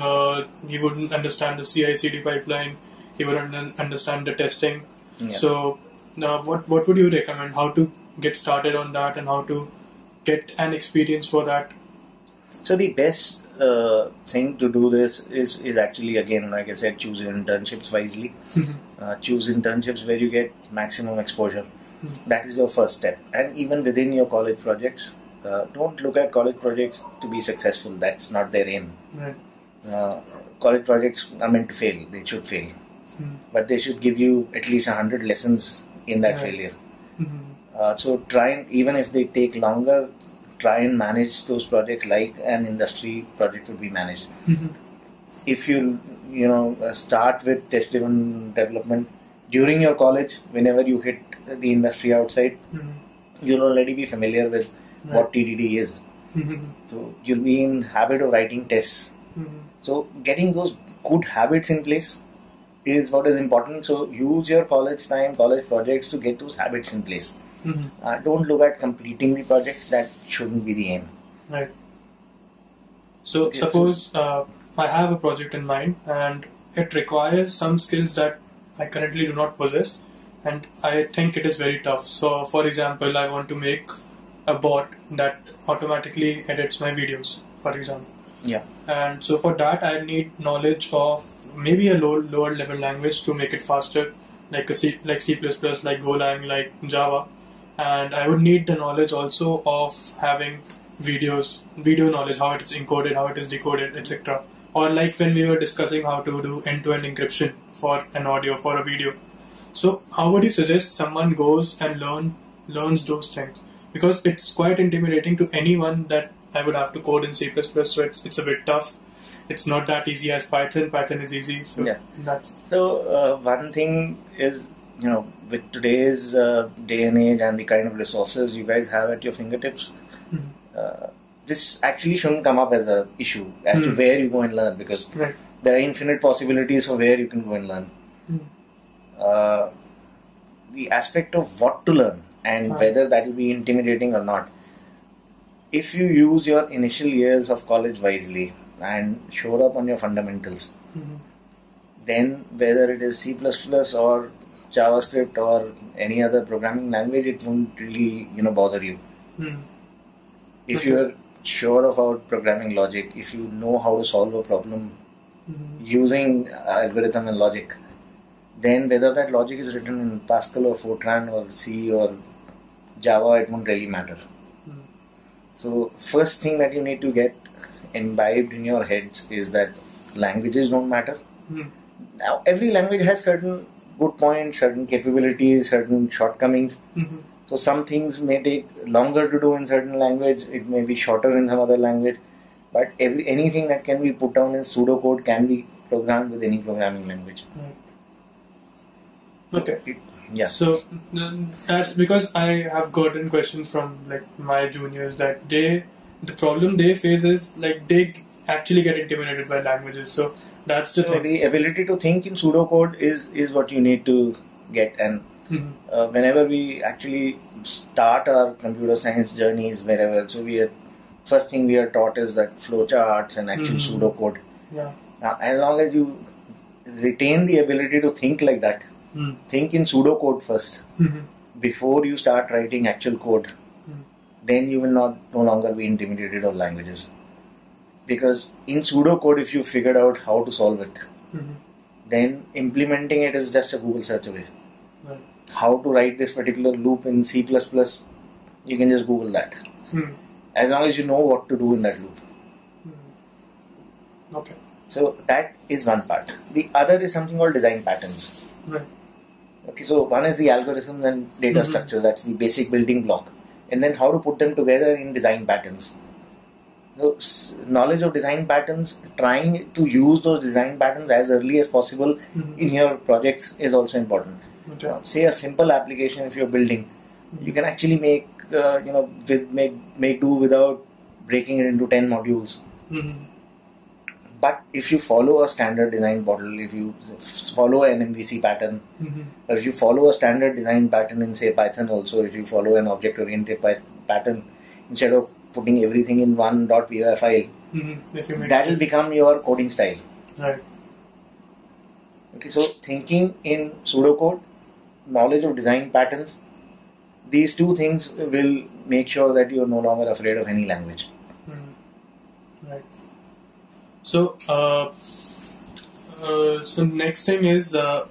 uh, he wouldn't understand the CI/CD pipeline. He wouldn't understand the testing. Yeah. So, uh, what what would you recommend? How to get started on that, and how to get an experience for that? So the best uh, thing to do this is is actually again, like I said, choose your internships wisely. Uh, choose internships where you get maximum exposure. That is your first step. And even within your college projects, uh, don't look at college projects to be successful. That's not their aim. Right. Uh, college projects are meant to fail. They should fail, Mhm. but they should give you at least hundred lessons in that Right. failure. Mhm. Uh, so try and even if they take longer, try and manage those projects like an industry project would be managed. Mhm. If you you know uh, start with test driven development during your college, whenever you hit the industry outside, Mhm. you'll already be familiar with what TDD is. Mhm. So you'll be in habit of writing tests. Mhm. So getting those good habits in place is what is important. So use your college time, college projects to get those habits in place. Mhm. Uh, don't look at completing the projects. That shouldn't be the aim. Right. So Okay, suppose uh, I have a project in mind and it requires some skills that I currently do not possess, and I think it is very tough. So, for example, I want to make a bot that automatically edits my videos, for example. Yeah. And so for that, I need knowledge of maybe a low, lower level language to make it faster, like a C, like C++, like Golang, like Java. And I would need the knowledge also of having videos, video knowledge, how it is encoded, how it is decoded, etc. Or like when we were discussing how to do end-to-end encryption for an audio, for a video. So how would you suggest someone goes and learn learns those things? Because it's quite intimidating to anyone that I would have to code in C++, so it's, it's a bit tough. It's not that easy as Python. Python is easy. So Yeah. that's So uh, one thing is, you know, with today's uh, day and age and the kind of resources you guys have at your fingertips, Mhm. uh, this actually shouldn't come up as a issue as to Hmm. where you go and learn because right. there are infinite possibilities for where you can go and learn. Mhm. Uh, the aspect of what to learn and whether that will be intimidating or not. If you use your initial years of college wisely and shore up on your fundamentals, Mhm. then whether it is C++ or JavaScript or any other programming language, it won't really you know bother you. Mhm. If Okay. you're sure about programming logic, if you know how to solve a problem Mhm. using algorithm and logic, then whether that logic is written in Pascal or Fortran or C or Java, it won't really matter. Mhm. So first thing that you need to get imbibed in your heads is that languages don't matter. Mhm. Now every language has certain good points, certain capabilities, certain shortcomings. Mhm. So some things may take longer to do in certain language. It may be shorter in some other language. But every anything that can be put down in pseudocode can be programmed with any programming language. Okay. It, yeah. So that's because I have gotten questions from like my juniors that they the problem they face is like they actually get intimidated by languages. So that's the So thing. the ability to think in pseudocode is is what you need to get and Mhm. uh, whenever we actually start our computer science journeys wherever so we are first thing we are taught is that flowcharts and actual Mhm. pseudocode Yeah. now as long as you retain the ability to think like that Mm. think in pseudocode first Mhm. before you start writing actual code Mm. then you will not no longer be intimidated of languages because in pseudocode if you figured out how to solve it Mhm. then implementing it is just a google search away Right. how to write this particular loop in c++ you can just google that Mm. as long as you know what to do in that loop Mm. Okay. so that is one part the other is something called design patterns Right. Okay, so one is the algorithms and data Mhm. structures. That's the basic building block, and then how to put them together in design patterns. So, knowledge of design patterns, trying to use those design patterns as early as possible Mhm. in your projects is also important. Okay. Uh, say a simple application if you're building, you can actually make uh, you know with make make do without breaking it into ten modules. Mhm. But if you follow a standard design model, if you follow an MVC pattern, Mhm. or if you follow a standard design pattern in say Python also, if you follow an object oriented pattern, instead of putting everything in one .py file, Mhm. You that will become your coding style. right. Okay, so thinking in pseudocode, knowledge of design patterns, these two things will make sure that you are no longer afraid of any language. Mhm. Right. So, uh, uh, so next thing is, uh,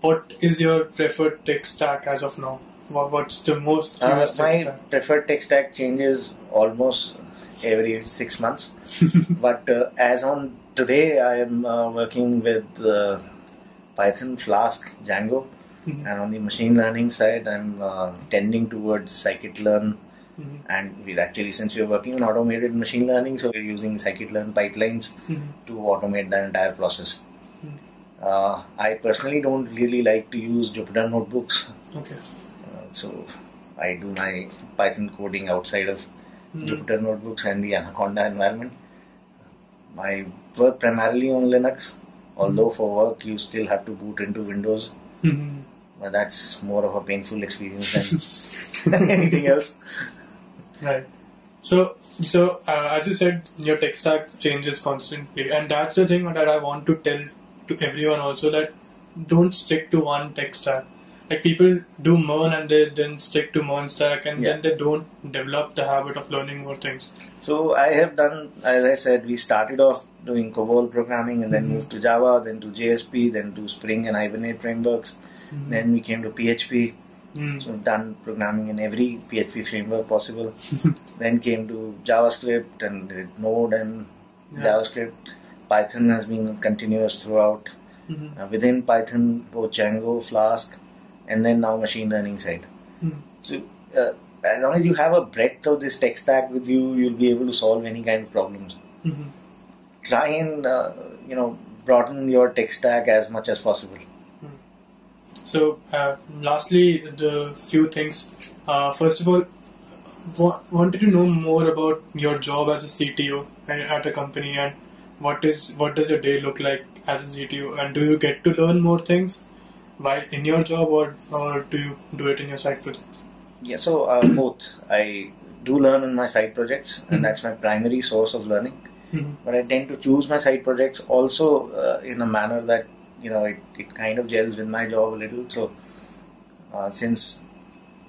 what is your preferred tech stack as of now? What, what's the most Uh, tech my stack? preferred tech stack changes almost every six months. [LAUGHS] but uh, as on today, I am uh, working with uh, Python, Flask, Django, Mhm. and on the machine learning side, I'm uh, tending towards scikit-learn. Mhm. And we're actually, since we're working on automated machine learning, so we're using scikit-learn pipelines Mhm. to automate the entire process. Mhm. Uh, I personally don't really like to use Jupyter notebooks, Okay. So I do my Python coding outside of Mhm. Jupyter notebooks and the Anaconda environment. I work primarily on Linux, although for work you still have to boot into Windows, Mhm. but that's more of a painful experience than [LAUGHS] [LAUGHS] anything else. Right. So, so uh, as you said, your tech stack changes constantly, and that's the thing that I want to tell to everyone also that don't stick to one tech stack. Like people do Mern and they then stick to Mern stack, and Yeah. then they don't develop the habit of learning more things. So I have done, as I said, we started off doing COBOL programming and then Mhm. moved to Java, then to JSP, then to Spring and Hibernate frameworks. Mhm. Then we came to PHP. Mm. So done programming in every PHP framework possible. [LAUGHS] then came to JavaScript and did Node and Yeah. JavaScript. Python has been continuous throughout. Mhm. Uh, within Python, both Django, Flask, and then now machine learning side. Mhm. So uh, as long as you have a breadth of this tech stack with you, you'll be able to solve any kind of problems. Mhm. Try and uh, you know broaden your tech stack as much as possible. So, uh, lastly, the few things. Uh, first of all, wa- wanted to know more about your job as a CTO at a company and what is what does your day look like as a CTO and do you get to learn more things while in your job or or do you do it in your side projects? Yeah, so uh, both. I do learn in my side projects, and Mhm. that's my primary source of learning. Mhm. But I tend to choose my side projects also uh, in a manner that you know it, it kind of gels with my job a little. So uh, since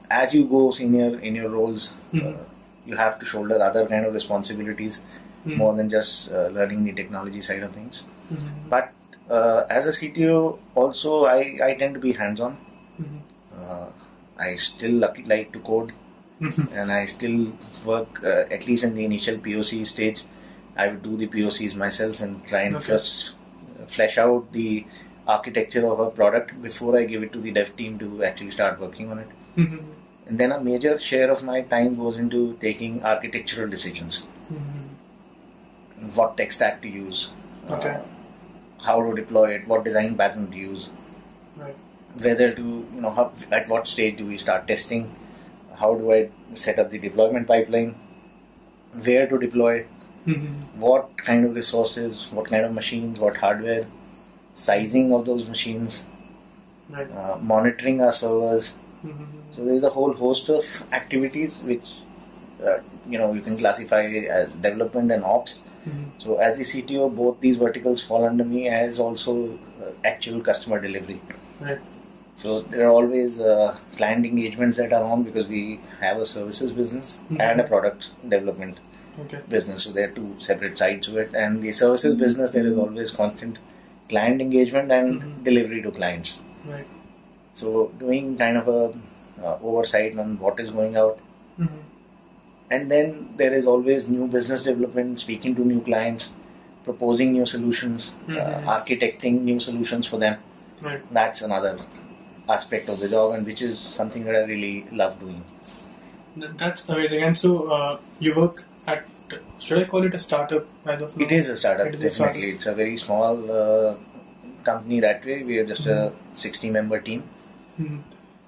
as you go senior in your roles, Mhm. uh, you have to shoulder other kind of responsibilities Mhm. more than just uh, learning the technology side of things. Mhm. But uh, as a CTO, also I, I tend to be hands on. Mhm. Uh, I still like to code Mhm. and I still work uh, at least in the initial POC stage. I would do the POCs myself and try and Okay. first flesh out the architecture of a product before I give it to the dev team to actually start working on it. Mhm. And then a major share of my time goes into taking architectural decisions. Mhm. what tech stack to use, Okay. uh, how to deploy it, what design pattern to use, Right. whether to you know how, at what stage do we start testing, how do I set up the deployment pipeline, where to deploy, Mm-hmm. what kind of resources, what kind of machines, what hardware, sizing of those machines, Right. uh, monitoring our servers. Mm-hmm. So there's a whole host of activities which uh, you know you can classify as development and ops. Mm-hmm. So as the CTO, both these verticals fall under me as also uh, actual customer delivery. Right. So there are always uh, client engagements that are on because we have a services business Mhm. and a product development Okay. business. So there are two separate sides to it. And the services business, there is always constant client engagement and Mhm. delivery to clients. Right. So doing kind of a uh, oversight on what is going out. Mm-hmm. And then there is always new business development, speaking to new clients, proposing new solutions, Mhm. uh, architecting new solutions for them. Right. That's another aspect of the job, and which is something that I really love doing. Th- That's amazing. And so uh, you work at should I call it a startup of? It is a startup, It is a definitely. startup. It's a very small uh, company that way. We are just a 60 member team. Mhm.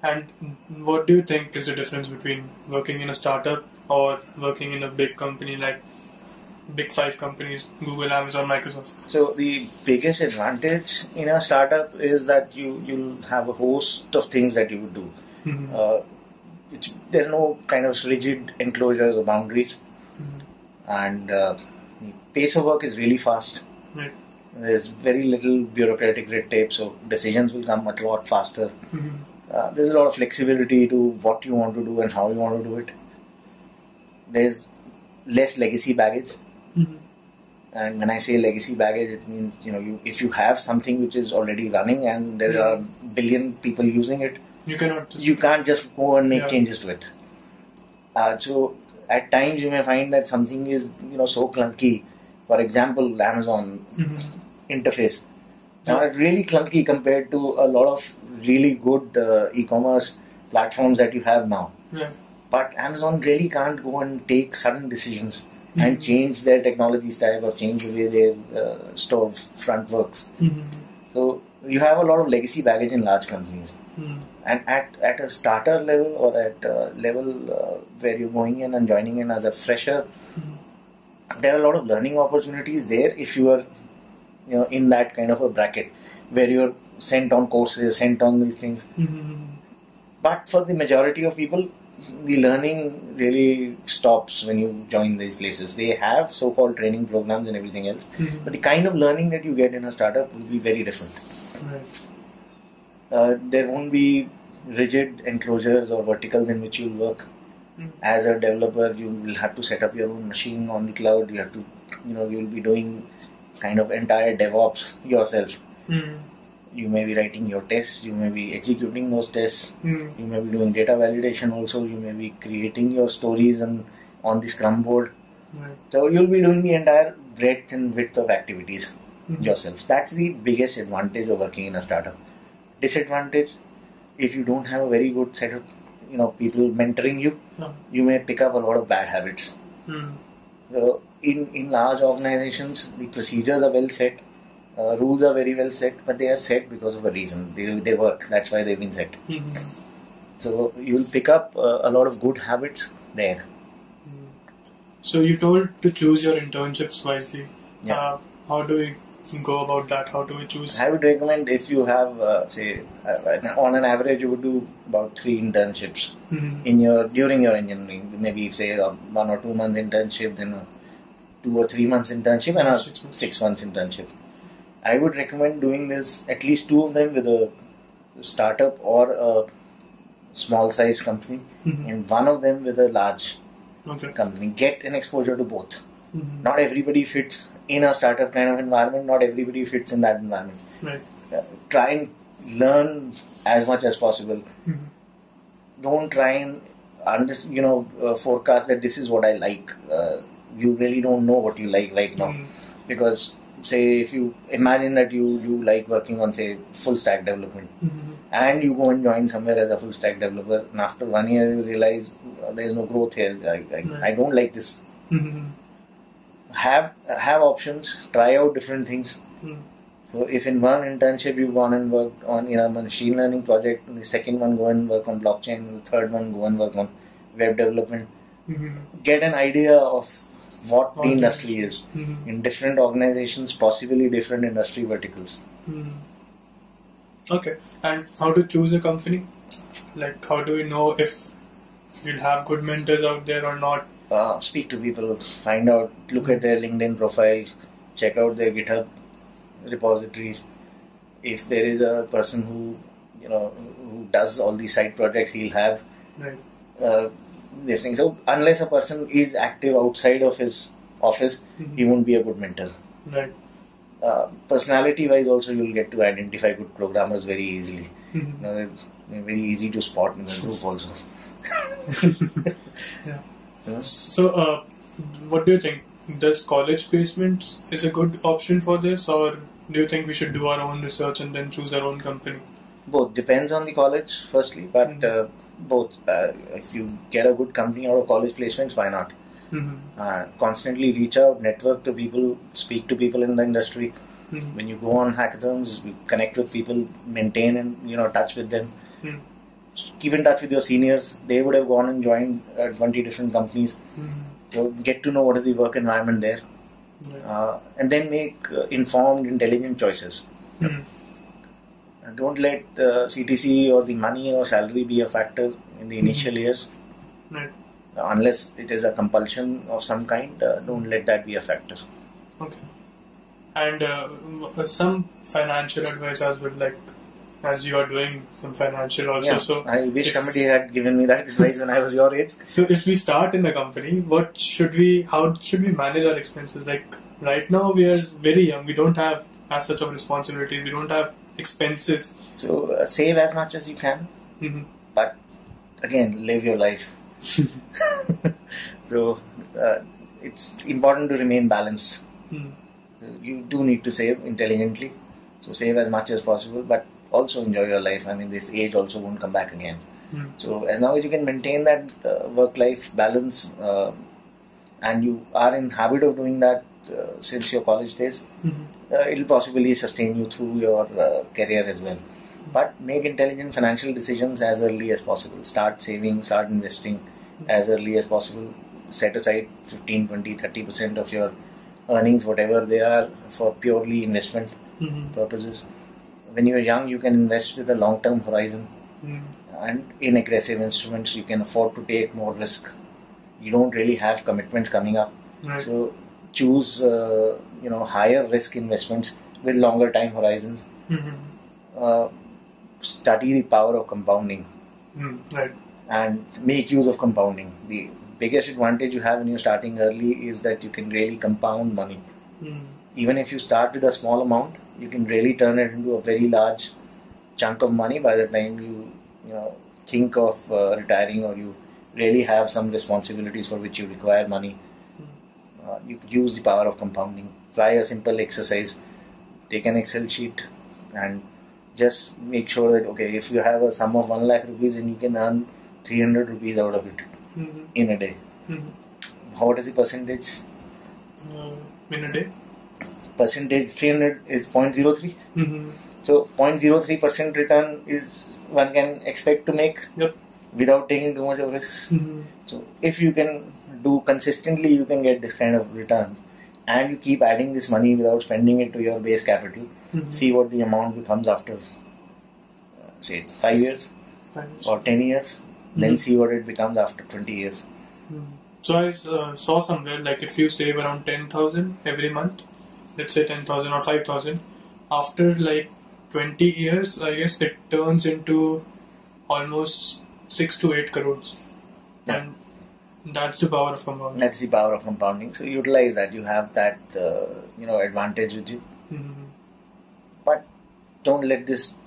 And what do you think is the difference between working in a startup or working in a big company like big five companies, Google, Amazon, Microsoft? So the biggest advantage in a startup is that you you'll have a host of things that you would do. Mhm. Uh, it's, there are no kind of rigid enclosures or boundaries, Mhm. and uh, the pace of work is really fast. Right. There's very little bureaucratic red tape, so decisions will come a lot faster. Mhm. Uh, there's a lot of flexibility to what you want to do and how you want to do it. There's less legacy baggage, Mhm. and when I say legacy baggage, it means you know you if you have something which is already running and there Yeah. are billion people using it, You cannot just you can't just go and make Yeah. changes to it. Uh, so at times you may find that something is you know so clunky. For example, Amazon Mhm. interface. Now it's really clunky compared to a lot of really good uh, e-commerce platforms that you have now. Yeah. But Amazon really can't go and take sudden decisions Mhm. and change their technology stack or change the way their uh, store front works. Mhm. So you have a lot of legacy baggage in large companies. Mhm. And at, at a starter level or at a level uh, where you're going in and joining in as a fresher, Mhm. there are a lot of learning opportunities there if you are you know in that kind of a bracket where you're sent on courses, sent on these things. Mhm. But for the majority of people, the learning really stops when you join these places. They have so-called training programs and everything else, Mhm. but the kind of learning that you get in a startup will be very different. Right. Uh, there won't be rigid enclosures or verticals in which you'll work. Mhm. As a developer, you will have to set up your own machine on the cloud. You have to, you know, you'll be doing kind of entire DevOps yourself. Mhm. You may be writing your tests. You may be executing those tests. Mhm. You may be doing data validation also. You may be creating your stories and on the Scrum board. Right. So you'll be doing the entire breadth and width of activities Mhm. yourself. That's the biggest advantage of working in a startup. Disadvantage, if you don't have a very good set of you know people mentoring you, Yeah. you may pick up a lot of bad habits. Mhm. So in in large organizations, the procedures are well set, uh, rules are very well set, but they are set because of a reason. They they work. That's why they've been set. Mhm. So you'll pick up uh, a lot of good habits there. So you told to choose your internships wisely. Yeah. Uh, how do we go about that? How do we choose? I would recommend if you have, uh, say, uh, on an average, you would do about three internships Mhm. in your during your engineering. Maybe say a one or two month internship, then a two or three months internship, and a Six months. six months internship. I would recommend doing this at least two of them with a startup or a small size company, Mhm. and one of them with a large Okay. company. Get an exposure to both. Mhm. Not everybody fits in a startup kind of environment. Not everybody fits in that environment. Right. Uh, try and learn as much as possible. Mhm. Don't try and under, you know uh, forecast that this is what I like. Uh, you really don't know what you like right now Mhm. because say if you imagine that you you like working on say full stack development Mhm. and you go and join somewhere as a full stack developer and after one year you realize uh, there is no growth here. I, I, Right. I don't like this. Mhm. have have options, try out different things. Mm. So if in one internship you've gone and worked on you know a machine learning project, the second one go and work on blockchain, the third one go and work on web development, Mhm. get an idea of what the industry is. Mhm. in different organizations, possibly different industry verticals. Mhm. Okay, and how to choose a company? Like, how do we know if we'll have good mentors out there or not? Uh, speak to people, find out, look at their LinkedIn profiles, check out their GitHub repositories. If there is a person who you know who does all these side projects, he'll have Right. uh, this thing. So unless a person is active outside of his office, Mhm. he won't be a good mentor. Right. Uh, personality wise, also you'll get to identify good programmers very easily. Mhm. You know, they're, very easy to spot in the group also. [LAUGHS] Yeah. So, uh, what do you think? Does college placements is a good option for this, or do you think we should do our own research and then choose our own company? Both depends on the college, firstly, but Mhm. uh, both. Uh, if you get a good company out of college placements, why not? Mhm. Uh, constantly reach out, network to people, speak to people in the industry. Mhm. When you go on hackathons, connect with people, maintain and you know touch with them. Mhm. Keep in touch with your seniors. They would have gone and joined uh, 20 different companies. Mhm. So get to know what is the work environment there, Right. uh, and then make uh, informed, intelligent choices. Mhm. And don't let uh, CTC or the money or salary be a factor in the initial years. Right. unless it is a compulsion of some kind, uh, don't let that be a factor. Okay. And uh, some financial advisors would like as you are doing some financial also. Yeah, So, I wish if- somebody had given me that advice when I was your age. [LAUGHS] so if we start in a company, what should we? How should we manage our expenses? Like right now, we are very young. We don't have as such of responsibilities. We don't have expenses. So uh, save as much as you can, Mhm. but again, live your life. [LAUGHS] so uh, it's important to remain balanced. Mhm. You do need to save intelligently, so save as much as possible, but also enjoy your life. I mean, this age also won't come back again. Mhm. So as long as you can maintain that uh, work-life balance, uh, and you are in habit of doing that uh, since your college days, Mhm. Uh, it'll possibly sustain you through your uh, career as well. But make intelligent financial decisions as early as possible. Start saving, start investing as early as possible. Set aside 15, 20, 30% of your earnings, whatever they are, for purely investment Mhm. purposes. When you're young, you can invest with a long term horizon Mhm. and in aggressive instruments, you can afford to take more risk. You don't really have commitments coming up. Right. So choose uh, you know higher risk investments with longer time horizons. Mhm. Uh, study the power of compounding Mhm. Right. and make use of compounding. The biggest advantage you have when you're starting early is that you can really compound money. Mhm. Even if you start with a small amount, you can really turn it into a very large chunk of money by the time you you know think of uh, retiring or you really have some responsibilities for which you require money. Uh, you could use the power of compounding. Try a simple exercise. Take an Excel sheet and just make sure that okay, if you have a sum of one lakh rupees and you can earn three hundred rupees out of it Mhm. in a day, Mhm. what is the percentage? Uh, in a day. Percentage three hundred is 0.03. Mhm. So 0.03 percent return is one can expect to make Yep. without taking too much of risks. Mhm. So if you can do consistently, you can get this kind of returns, and you keep adding this money without spending it to your base capital. Mhm. See what the amount becomes after, uh, say, five years Fine. or ten years. Then Mhm. see what it becomes after twenty years. Mhm. So I uh, saw somewhere like if you save around ten thousand every month, let's say ten thousand or five thousand, after like twenty years, I guess it turns into almost six to eight crores, Yeah. and that's the power of compounding. That's the power of compounding. So utilize that. You have that, uh, you know, advantage with you. Mhm. But don't let this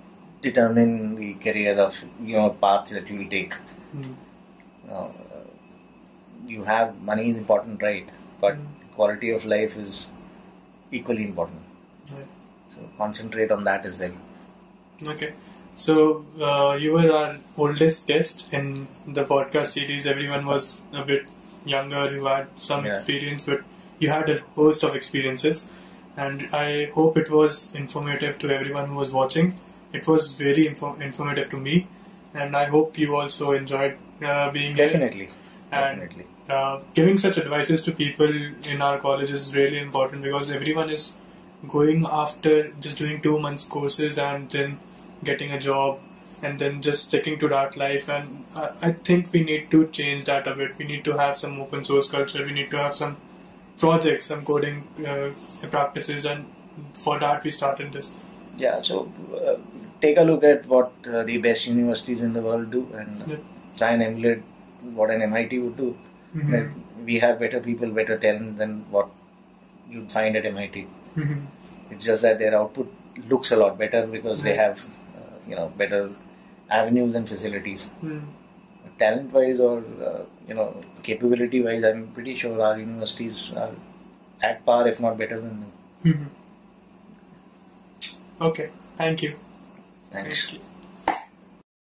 determine the career of you know path that you will take. Mhm. uh, you have money is important, right? But Mm. quality of life is equally important. Right. So concentrate on that as well. Okay. So uh, you were our oldest guest in the podcast series. Everyone was a bit younger, who had some Yeah. experience, but you had a host of experiences, and I hope it was informative to everyone who was watching. It was very info- informative to me, and I hope you also enjoyed uh, being here. Definitely. And Definitely. uh, giving such advices to people in our college is really important because everyone is going after just doing two months courses and then getting a job and then just sticking to that life and I, I think we need to change that a bit we need to have some open source culture we need to have some projects some coding uh, practices and for that we started this Yeah, so uh, take a look at what uh, the best universities in the world do and Yeah. try and emulate what an MIT would do. Mhm. We have better people, better talent than what you'd find at MIT. Mhm. It's just that their output looks a lot better because they have, you know, better avenues and facilities. Mm. Talent-wise or uh, you know, capability-wise, I'm pretty sure our universities are at par, if not better than them. Mhm. okay thank you Thanks. Thank you.